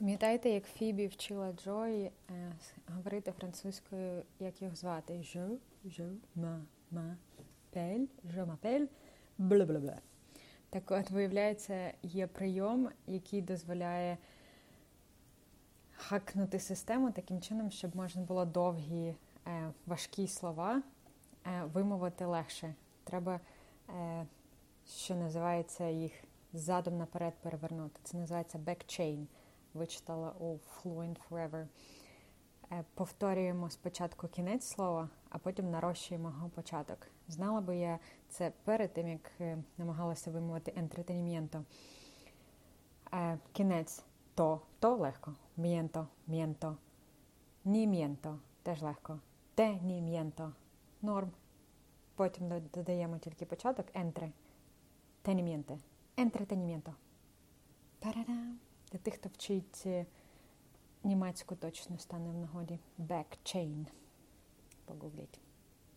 Пам'ятаєте, як Фібі вчила Джої е, говорити французькою, як його звати? Je, je, ma, ma, pelle, je m'appelle, бла-бла-бла. Так от, виявляється, є прийом, який дозволяє хакнути систему таким чином, щоб можна було довгі е, важкі слова е, вимовити легше. Треба, е, що називається їх задом наперед перевернути. Це називається backchain. Вичитала у Fluent Forever. Е, повторюємо спочатку кінець слова, а потім нарощуємо його початок. Знала би я це перед тим, як е, намагалася вимовити entreteniamiento. Е, Кінець то, то легко. Miento, miento. Ні теж легко. Те ні miento. Норм. Потім додаємо тільки початок entre. Tenimiente. Entreteniamiento. Парадам. Для тих, хто вчить е, німецьку точно стане в нагоді. Backchain. Погугліть.